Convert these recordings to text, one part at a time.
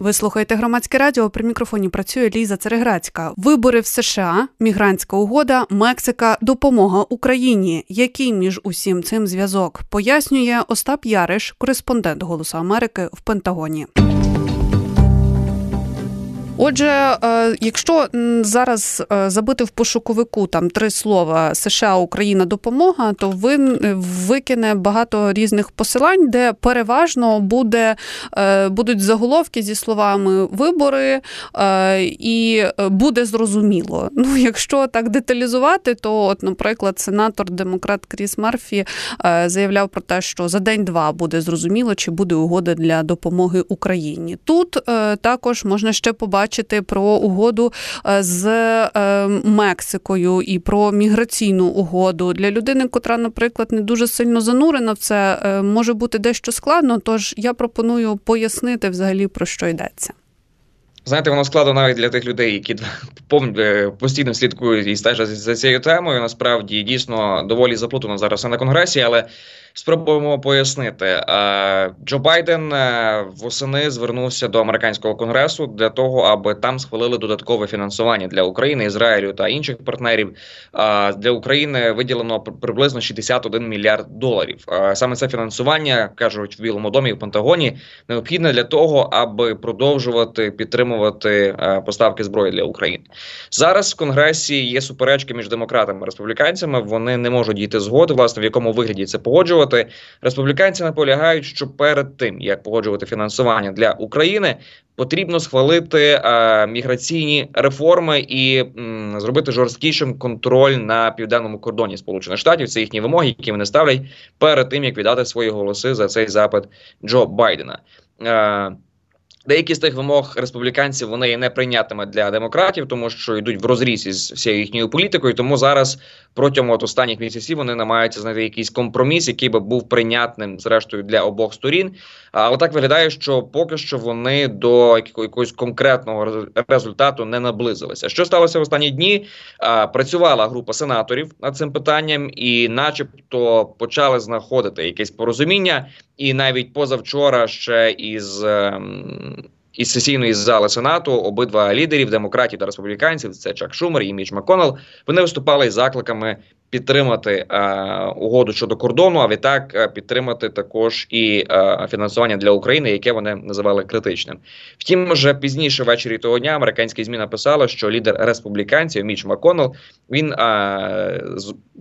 Ви слухаєте громадське радіо. При мікрофоні працює Ліза Цереграцька. Вибори в США, мігрантська угода, Мексика, допомога Україні. Який між усім цим зв'язок пояснює Остап Яриш, кореспондент Голосу Америки в Пентагоні. Отже, е, якщо зараз е, забити в пошуковику там три слова США, Україна, допомога, то він викине багато різних посилань, де переважно буде е, будуть заголовки зі словами вибори, і буде зрозуміло. Ну, якщо так деталізувати, то, от, наприклад, сенатор демократ Кріс Марфі заявляв про те, що за день-два буде зрозуміло, чи буде угода для допомоги Україні. Тут також можна ще побачити побачити про угоду е, з е, Мексикою і про міграційну угоду для людини, котра, наприклад, не дуже сильно занурена в це, е, може бути дещо складно. Тож я пропоную пояснити взагалі про що йдеться. Знаєте, воно складно навіть для тих людей, які постійно слідкують і стежать за цією темою. Насправді дійсно доволі заплутано зараз на конгресі, але Спробуємо пояснити. Е, Джо Байден е, восени звернувся до американського конгресу для того, аби там схвалили додаткове фінансування для України, Ізраїлю та інших партнерів. Е, для України виділено приблизно 61 мільярд доларів. Саме це фінансування кажуть в Білому домі в Пентагоні необхідне для того, аби продовжувати підтримувати поставки зброї для України. Зараз в конгресі є суперечки між демократами і республіканцями. Вони не можуть дійти згоди, власне в якому вигляді це погоджувати погоджувати. Республіканці наполягають, що перед тим як погоджувати фінансування для України. Потрібно схвалити е, міграційні реформи і м, зробити жорсткішим контроль на південному кордоні Сполучених Штатів. Це їхні вимоги, які вони ставлять перед тим, як віддати свої голоси за цей запит Джо Байдена. А, Деякі з тих вимог республіканців вони є неприйнятими для демократів, тому що йдуть в розріз із всією їхньою політикою. Тому зараз протягом от останніх місяців вони намагаються знайти якийсь компроміс, який би був прийнятним зрештою для обох сторін. Але так виглядає, що поки що вони до якогось конкретного результату не наблизилися. Що сталося в останні дні? Працювала група сенаторів над цим питанням, і, начебто, почали знаходити якесь порозуміння, і навіть позавчора ще із. Із сесійної зали сенату обидва лідерів демократів та республіканців це Чак Шумер і Міч Маконел. Вони виступали із закликами підтримати е, угоду щодо кордону, а відтак е, підтримати також і е, фінансування для України, яке вони називали критичним. Втім, вже пізніше ввечері того дня американські змі написали, що лідер республіканців Міч Маконел він е,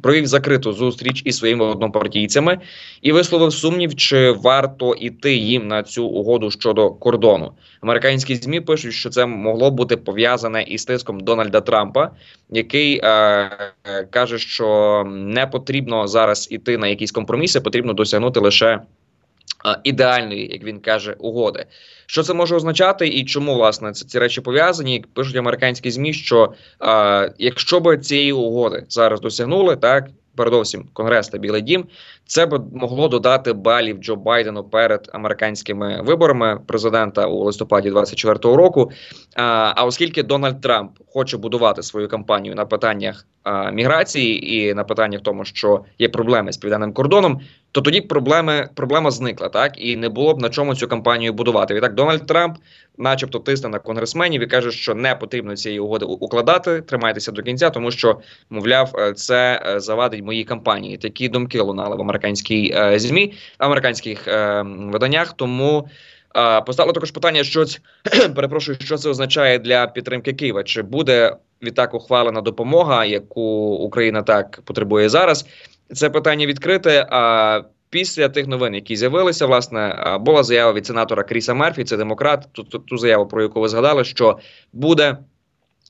провів закриту зустріч із своїми однопартійцями і висловив сумнів, чи варто іти їм на цю угоду щодо кордону. Американські змі пишуть, що це могло бути пов'язане із тиском Дональда Трампа, який е, каже, що не потрібно зараз іти на якісь компроміси, потрібно досягнути лише. Ідеальної, як він каже, угоди. Що це може означати, і чому власне ці, ці речі пов'язані? Пишуть американські змі, що а, якщо б цієї угоди зараз досягнули, так передовсім Конгрес та Білий Дім, це б могло додати балів Джо Байдену перед американськими виборами президента у листопаді 24-го року. А, а оскільки Дональд Трамп хоче будувати свою кампанію на питаннях а, міграції і на питаннях тому, що є проблеми з південним кордоном, то тоді проблеми проблема зникла, так і не було б на чому цю кампанію будувати. Відтак Дональд Трамп, начебто, тисне на конгресменів і каже, що не потрібно цієї угоди укладати. Тримайтеся до кінця, тому що мовляв, е, це е, завадить моїй кампанії. Такі думки лунали в американській е, змі, американських е, виданнях. Тому е, поставило також питання, що це, перепрошую, що це означає для підтримки Києва? Чи буде відтак ухвалена допомога, яку Україна так потребує зараз? Це питання відкрите. А після тих новин, які з'явилися, власне, була заява від сенатора Кріса Мерфі, це демократ. Ту, ту, ту заяву, про яку ви згадали, що буде.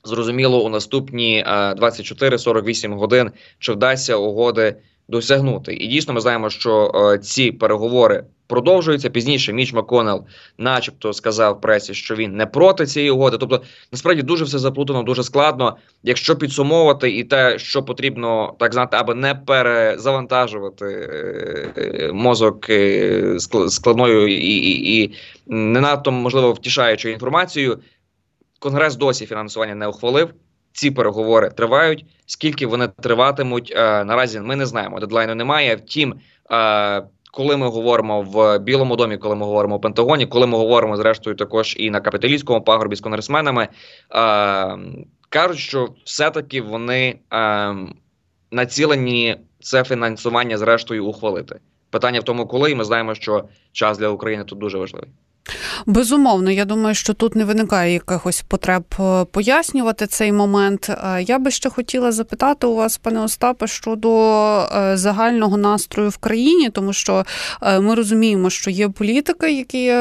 Зрозуміло, у наступні 24-48 годин чи вдасться угоди досягнути. І дійсно, ми знаємо, що е, ці переговори продовжуються пізніше. Міч Маконел, начебто, сказав пресі, що він не проти цієї угоди. Тобто, насправді дуже все заплутано, дуже складно. Якщо підсумовувати і те, що потрібно так знати, аби не перезавантажувати е, мозок е, складною і, і, і не надто можливо втішаючою інформацією. Конгрес досі фінансування не ухвалив. Ці переговори тривають. Скільки вони триватимуть е, наразі? Ми не знаємо. Дедлайну немає. Втім, е, коли ми говоримо в Білому домі, коли ми говоримо в Пентагоні, коли ми говоримо зрештою також і на капіталістському пагорбі з конгресменами, кажуть, що все-таки вони націлені це фінансування зрештою ухвалити. Питання в тому, коли і ми знаємо, що час для України тут дуже важливий. Безумовно, я думаю, що тут не виникає якихось потреб е, пояснювати цей момент. Е, я би ще хотіла запитати у вас, пане Остапе, щодо е, загального настрою в країні, тому що ми розуміємо, що є політики, які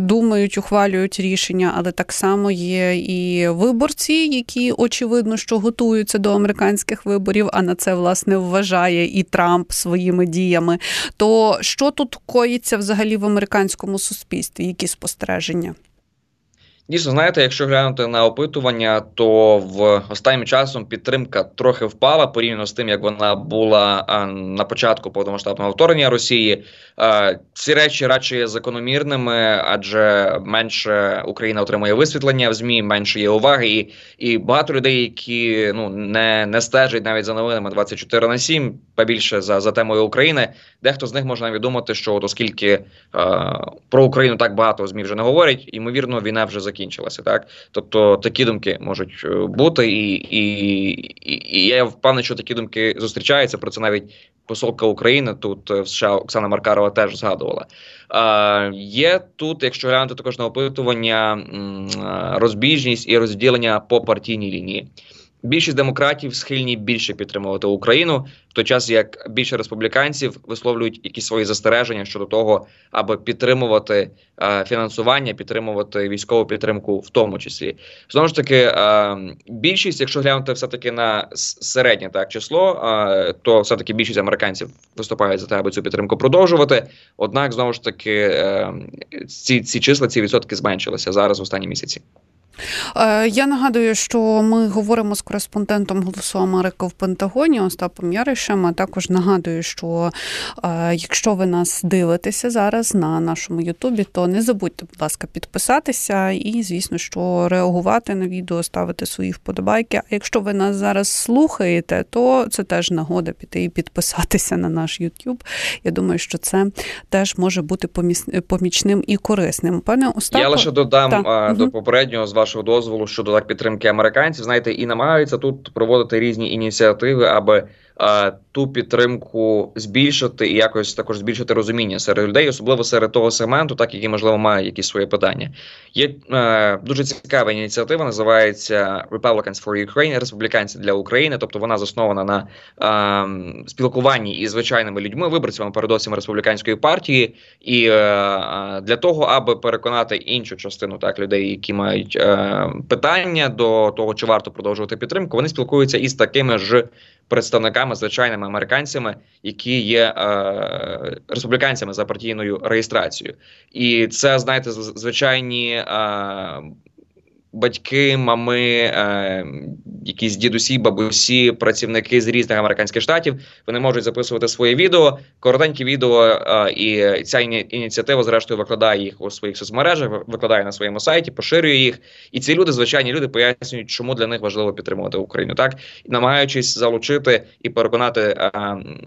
думають, ухвалюють рішення, але так само є і виборці, які очевидно, що готуються до американських виборів, а на це власне вважає і Трамп своїми діями. То що тут коїться взагалі в американському суспільстві? Які спостереження? Дійсно, знаєте, якщо глянути на опитування, то в останнім часом підтримка трохи впала порівняно з тим, як вона була на початку повномасштабного вторгнення Росії. Ці речі радше є закономірними, адже менше Україна отримує висвітлення в змі, менше є уваги, і і багато людей, які ну не не стежать навіть за новинами 24 на 7, більше за за темою України. Дехто з них може навіть що от оскільки е, про Україну так багато змі вже не говорять, ймовірно, війна вже закінчилася. Так, тобто такі думки можуть е, бути, і і, і, і я впевнений, що такі думки зустрічаються. Про це навіть посолка України тут е, в США Оксана Маркарова теж згадувала. Е, Є тут, якщо глянути також на опитування, е, розбіжність і розділення по партійній лінії. Більшість демократів схильні більше підтримувати Україну, в той час як більше республіканців висловлюють якісь свої застереження щодо того, аби підтримувати е, фінансування, підтримувати військову підтримку, в тому числі знову ж таки е, більшість, якщо глянути все таки на середнє так число, е, то все таки більшість американців виступають за те, аби цю підтримку продовжувати. Однак знову ж таки е, ці ці числа, ці відсотки зменшилися зараз в останні місяці. Е, я нагадую, що ми говоримо з кореспондентом Голосу Америки в Пентагоні Остапом Яришем. А також нагадую, що е, якщо ви нас дивитеся зараз на нашому Ютубі, то не забудьте, будь ласка, підписатися і, звісно, що реагувати на відео, ставити свої вподобайки. А якщо ви нас зараз слухаєте, то це теж нагода піти і підписатися на наш Ютуб. Я думаю, що це теж може бути помічним і корисним. Пане Остапе, я лише додам та. до попереднього з вашого дозволу щодо так підтримки американців, знаєте, і намагаються тут проводити різні ініціативи, аби ту підтримку збільшити і якось також збільшити розуміння серед людей, особливо серед того сегменту, так які можливо мають якісь свої питання. Є е, дуже цікава ініціатива, називається Republicans for Ukraine, республіканці для України. Тобто вона заснована на е, спілкуванні із звичайними людьми, виборцями передусім республіканської партії, і е, для того, аби переконати іншу частину так людей, які мають е, питання до того, чи варто продовжувати підтримку, вони спілкуються із такими ж представниками звичайними американцями, які є е, республіканцями за партійною реєстрацією, і це знаєте, звичайні. Е, батьки, мами, е, якісь дідусі, бабусі, працівники з різних американських штатів вони можуть записувати своє відео, коротенькі відео, і ця ініціатива, зрештою, викладає їх у своїх соцмережах, викладає на своєму сайті, поширює їх. І ці люди, звичайні люди, пояснюють, чому для них важливо підтримувати Україну, так намагаючись залучити і переконати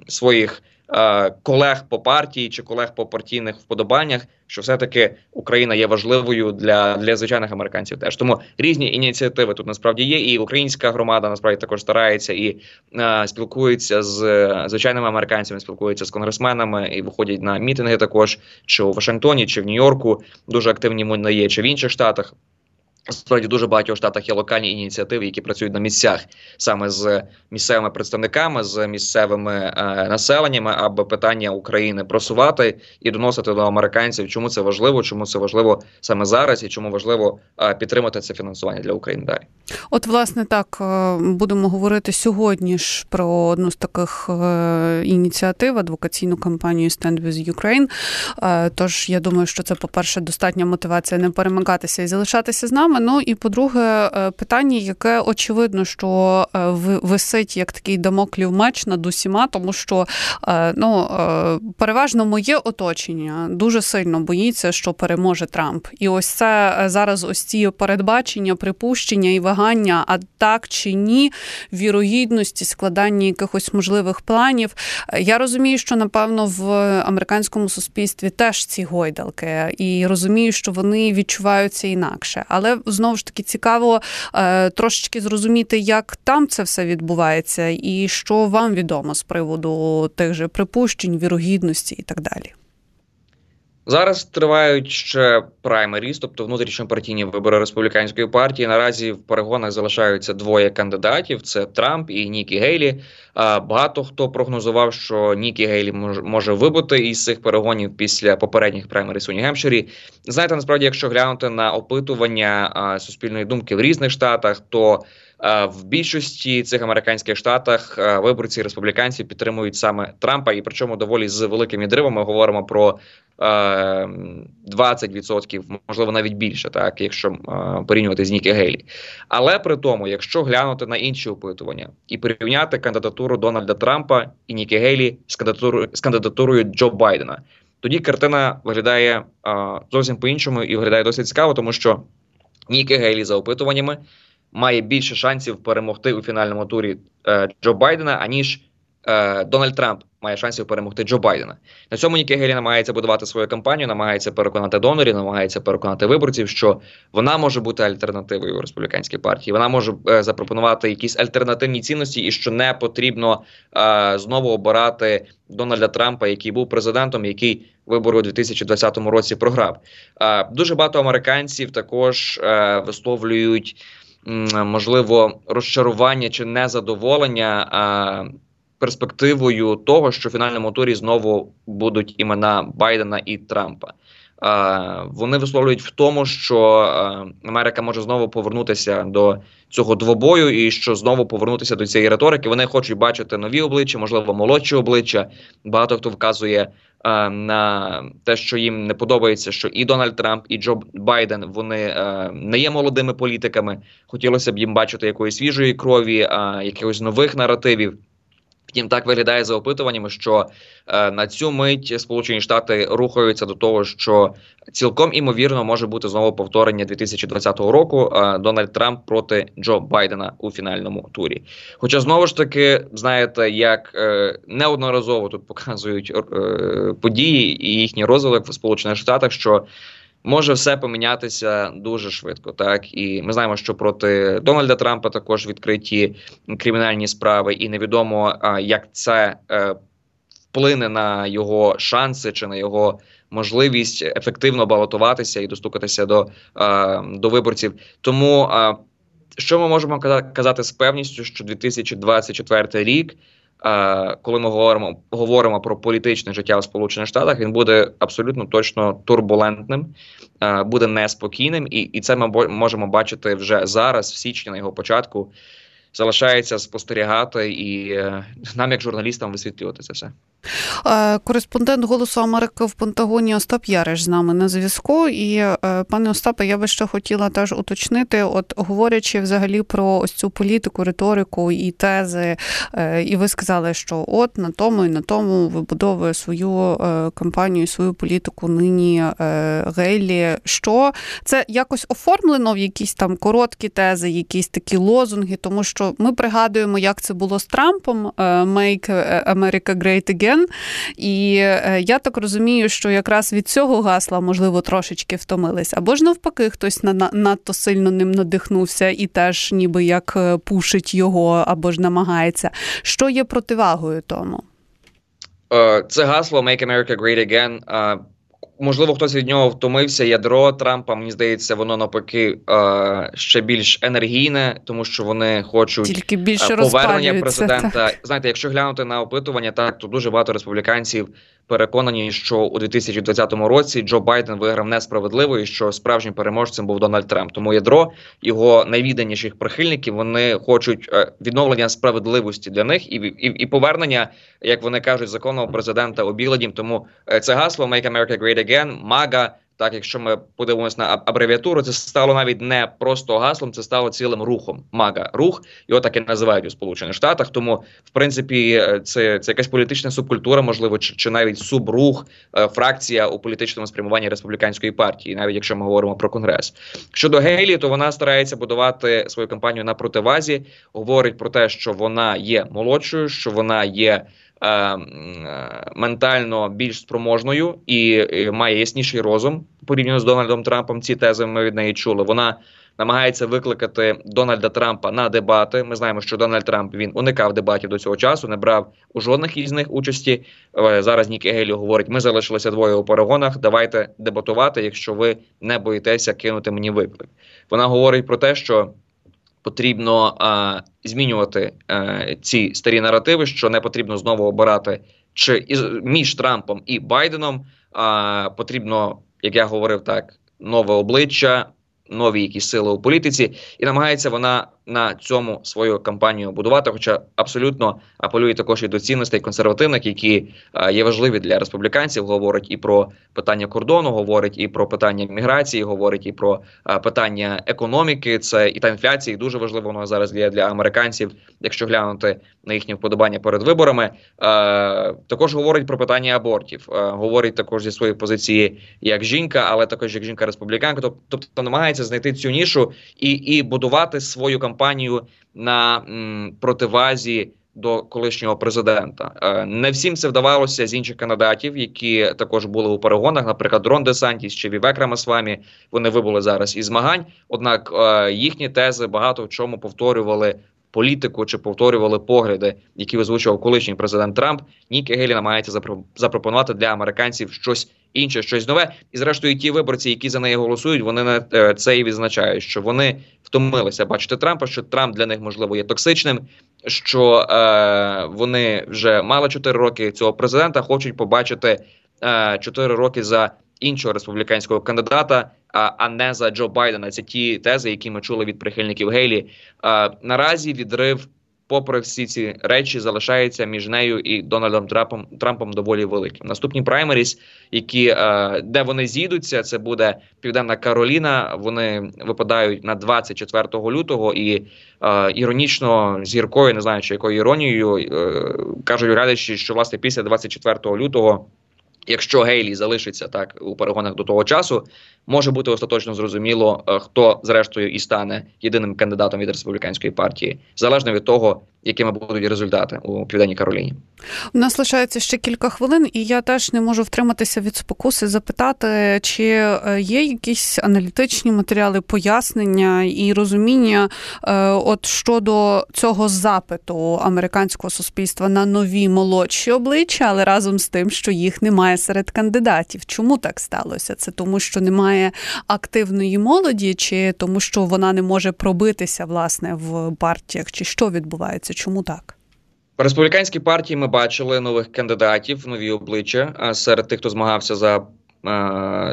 своїх. Е, колег по партії чи колег по партійних вподобаннях, що все-таки Україна є важливою для для звичайних американців. Теж тому різні ініціативи тут насправді є, і українська громада насправді також старається і е, спілкується з звичайними американцями, спілкується з конгресменами і виходять на мітинги також, чи у Вашингтоні, чи в Нью-Йорку. Дуже активні є, чи в інших штатах. Справді дуже багатьох штатах є локальні ініціативи, які працюють на місцях саме з місцевими представниками, з місцевими е, населеннями, аби питання України просувати і доносити до американців, чому це важливо, чому це важливо саме зараз, і чому важливо е, підтримати це фінансування для України. Далі, от власне так е, будемо говорити сьогодні ж про одну з таких е, ініціатив адвокаційну кампанію Stand with Ukraine. Е, тож я думаю, що це, по перше, достатня мотивація не перемикатися і залишатися з нами. Вами. Ну і по-друге, питання, яке очевидно, що висить як такий дамоклів меч над усіма, тому що ну переважно моє оточення дуже сильно боїться, що переможе Трамп, і ось це зараз ось ці передбачення, припущення і вагання, а так чи ні, вірогідності складання якихось можливих планів. Я розумію, що напевно в американському суспільстві теж ці гойдалки, і розумію, що вони відчуваються інакше. Але знову ж таки цікаво е, трошечки зрозуміти, як там це все відбувається, і що вам відомо з приводу тих же припущень, вірогідності і так далі. Зараз тривають ще праймеріс, тобто внутрішньопартійні вибори республіканської партії. Наразі в перегонах залишаються двоє кандидатів: це Трамп і Нікі Гейлі. Багато хто прогнозував, що Нікі Гейлі може вибути із цих перегонів після попередніх праймеріс у Нью-Гемпширі. Знаєте, насправді, якщо глянути на опитування суспільної думки в різних штатах, то в більшості цих американських штатах виборці республіканці підтримують саме Трампа, і причому доволі з великим відривом ми говоримо про 20%, можливо, навіть більше, так якщо порівнювати з Нікі Гейлі. Але при тому, якщо глянути на інші опитування і порівняти кандидатуру Дональда Трампа і Нікі Гейлі з кандидатурою з кандидатурою Джо Байдена, тоді картина виглядає зовсім по іншому і виглядає досить цікаво, тому що Нікі Гейлі за опитуваннями має більше шансів перемогти у фінальному турі е, Джо Байдена, аніж е, Дональд Трамп має шансів перемогти Джо Байдена. На цьому Нікі Гелі намагається будувати свою кампанію, намагається переконати донорів, намагається переконати виборців, що вона може бути альтернативою республіканській партії. Вона може е, запропонувати якісь альтернативні цінності, і що не потрібно е, знову обирати Дональда Трампа, який був президентом, який вибори у 2020 році програв. Е, дуже багато американців також е, висловлюють можливо розчарування чи незадоволення перспективою того, що в фінальному турі знову будуть імена Байдена і Трампа. Вони висловлюють в тому, що Америка може знову повернутися до цього двобою, і що знову повернутися до цієї риторики. Вони хочуть бачити нові обличчя, можливо, молодші обличчя. Багато хто вказує Е, на те, що їм не подобається, що і Дональд Трамп, і Джо Байден вони е, не є молодими політиками. Хотілося б їм бачити якоїсь свіжої крові, якихось нових наративів. Втім, так виглядає за опитуваннями, що е, на цю мить Сполучені Штати рухаються до того, що цілком імовірно може бути знову повторення 2020 року е, Дональд Трамп проти Джо Байдена у фінальному турі. Хоча знову ж таки знаєте, як е, неодноразово тут показують е, події і їхній розвиток в Сполучених Штатах, що може все помінятися дуже швидко. Так і ми знаємо, що проти Дональда Трампа також відкриті кримінальні справи, і невідомо як це е, вплине на його шанси чи на його можливість ефективно балотуватися і достукатися до, е, до виборців. Тому е, що ми можемо казати з певністю, що 2024 рік коли ми говоримо говоримо про політичне життя в Сполучених Штатах, він буде абсолютно точно турбулентним, буде неспокійним, і і це ми можемо бачити вже зараз, в січні на його початку. Залишається спостерігати і е, нам, як журналістам, висвітлювати це все. Е, кореспондент Голосу Америки в Пентагоні Остап Яриш з нами на зв'язку. І е, пане Остапе, я би ще хотіла теж уточнити, от говорячи взагалі про ось цю політику, риторику і тези, і ви сказали, що от на тому і на тому вибудовує свою кампанію, свою політику нині Гейлі. Що це якось оформлено в якісь там короткі тези, якісь такі лозунги, тому що ми пригадуємо, як це було з Трампом «Make America Great Again», І е, я так розумію, що якраз від цього гасла, можливо, трошечки втомились. Або ж навпаки, хтось надто сильно ним надихнувся і теж ніби як е, пушить його, або ж намагається. Що є противагою тому? Е, це гасло «Make America Great Again» Можливо, хтось від нього втомився. Ядро Трампа, мені здається, воно навпаки е, ще більш енергійне, тому що вони хочуть Тільки більше повернення президента. Так. Знаєте, якщо глянути на опитування, так то дуже багато республіканців переконані, що у 2020 році Джо Байден виграв несправедливо і що справжнім переможцем був Дональд Трамп. Тому ядро його найвідданіших прихильників вони хочуть е, відновлення справедливості для них і і, і повернення, як вони кажуть, законного президента у Білодім. Тому е, це гасло «Make America Great Again», «MAGA», Так, якщо ми подивимося на абревіатуру, це стало навіть не просто гаслом, це стало цілим рухом. Мага рух його так і називають у Сполучених Штатах. Тому, в принципі, це це якась політична субкультура, можливо, чи, чи навіть субрух, е, фракція у політичному спрямуванні республіканської партії, навіть якщо ми говоримо про конгрес. Щодо Гейлі, то вона старається будувати свою кампанію на противазі, говорить про те, що вона є молодшою, що вона є. Е, е, ментально більш спроможною і має ясніший розум порівняно з Дональдом Трампом. Ці тези ми від неї чули. Вона намагається викликати Дональда Трампа на дебати. Ми знаємо, що Дональд Трамп він уникав дебатів до цього часу, не брав у жодних із них участі. Е, зараз Нікі Гейлі говорить: ми залишилися двоє у перегонах. Давайте дебатувати, якщо ви не боїтеся кинути мені виклик. Вона говорить про те, що потрібно а, змінювати а, е, ці старі наративи, що не потрібно знову обирати чи із між Трампом і Байденом. А, Потрібно, як я говорив, так нове обличчя, нові якісь сили у політиці, і намагається вона на цьому свою кампанію будувати. Хоча абсолютно апелює також і до цінностей консервативних, які е, є важливі для республіканців. Говорить і про питання кордону, говорить і про питання міграції, говорить і про е, питання економіки. Це і та інфляції дуже важливо воно зараз для, для американців, якщо глянути на їхні вподобання перед виборами. Е, також говорить про питання абортів. Говорить також зі своєї позиції як жінка, але також як жінка республіканка. Тобто намагається знайти цю нішу і, і будувати свою кампанію кампанію на противазі до колишнього президента. Е, не всім це вдавалося з інших кандидатів, які також були у перегонах. Наприклад, Рон Де Сантіс чи Вівек Рамасвамі, Вони вибули зараз із змагань. Однак е, їхні тези багато в чому повторювали. Політику чи повторювали погляди, які озвучував колишній президент Трамп. Нікі Гелі намагається запропонувати для американців щось інше, щось нове. І зрештою, ті виборці, які за неї голосують, вони на е, це і відзначають, що вони втомилися бачити Трампа, що Трамп для них можливо є токсичним. Що е, вони вже мали 4 роки цього президента, хочуть побачити е, 4 роки за іншого республіканського кандидата, а не за Джо Байдена. Це ті тези, які ми чули від прихильників Гейлі. Наразі відрив попри всі ці речі, залишається між нею і Дональдом Трампом Трампом доволі великим. Наступні праймеріс, які де вони зійдуться, це буде Південна Кароліна. Вони випадають на 24 лютого, і іронічно з гіркою, не знаю, чи якою іронією е, кажуть глядачі, що власне після 24 лютого. Якщо Гейлі залишиться так у перегонах до того часу, може бути остаточно зрозуміло, е, хто зрештою і стане єдиним кандидатом від республіканської партії, залежно від того, якими будуть результати у південній Кароліні. У нас лишається ще кілька хвилин, і я теж не можу втриматися від спокуси запитати, чи е, є якісь аналітичні матеріали, пояснення і розуміння, е, от щодо цього запиту американського суспільства на нові молодші обличчя, але разом з тим, що їх немає серед кандидатів. Чому так сталося? Це тому, що немає активної молоді, чи тому, що вона не може пробитися власне в партіях, чи що відбувається? Відбувається? Чому так? В республіканській партії ми бачили нових кандидатів, нові обличчя серед тих, хто змагався за.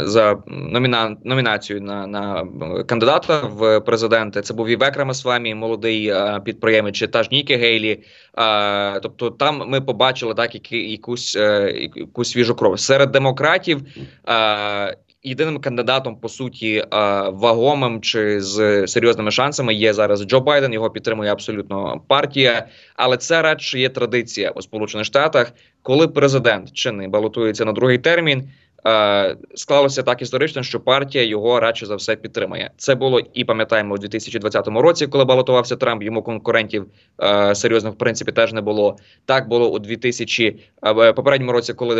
За номіна... номінацію на на кандидата в президенти це був Івек Рамасвамі, молодий підприємець, чи та ж Нікі Гейлі. А, Тобто, там ми побачили так, які якусь е, якусь свіжу кров серед демократів. А, Єдиним кандидатом по суті вагомим чи з серйозними шансами є зараз Джо Байден. Його підтримує абсолютно партія, але це радше є традиція у Сполучених Штатах, коли президент чинний балотується на другий термін. Е, склалося так історично, що партія його радше за все підтримує. Це було і пам'ятаємо у 2020 році, коли балотувався Трамп. Йому конкурентів е, серйозних в принципі теж не було. Так було у 2000 е, попередньому році, коли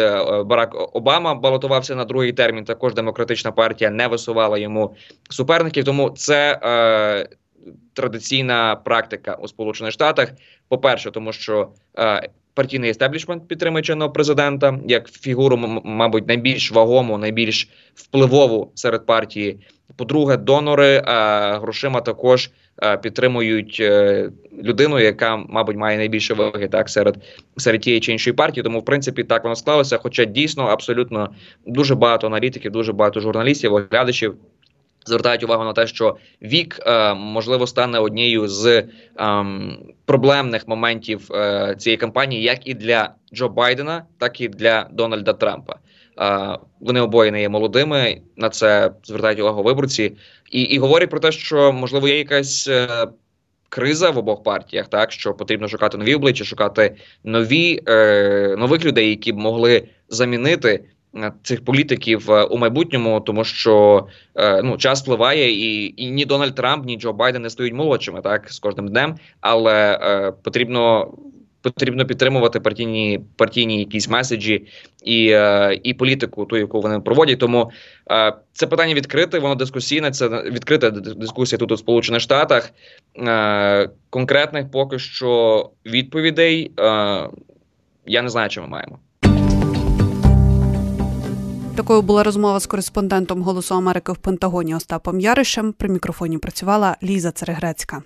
Барак Обама балотувався на другий термін. Також демократична партія не висувала йому суперників. Тому це е, традиційна практика у Сполучених Штатах. По перше, тому що е, партійний естеблішмент підтримує чинного президента як фігуру, мабуть, найбільш вагому, найбільш впливову серед партії. По-друге, донори а, грошима також а, підтримують е, людину, яка, мабуть, має найбільше ваги так серед серед тієї чи іншої партії. Тому, в принципі, так воно склалося. Хоча дійсно абсолютно дуже багато аналітиків, дуже багато журналістів, оглядачів звертають увагу на те, що вік е, можливо стане однією з е, проблемних моментів е, цієї кампанії, як і для Джо Байдена, так і для Дональда Трампа. Е, вони обоє не є молодими. На це звертають увагу виборці, і, і говорять про те, що можливо є якась. е, Криза в обох партіях, так що потрібно шукати нові обличчя, шукати нові е, нових людей, які б могли замінити цих політиків е, у майбутньому, тому що е, ну час впливає, і, і ні Дональд Трамп, ні Джо Байден не стають молодшими, так з кожним днем, але е, потрібно. Потрібно підтримувати партійні партійні якісь меседжі і е, і політику, ту, яку вони проводять. Тому е, це питання відкрите, воно дискусійне. Це відкрита дискусія тут у Сполучених Штатах. Е, конкретних поки що відповідей е, я не знаю, чи ми маємо. Такою була розмова з кореспондентом Голосу Америки в Пентагоні Остапом Яришем. При мікрофоні працювала Ліза Церегрецька.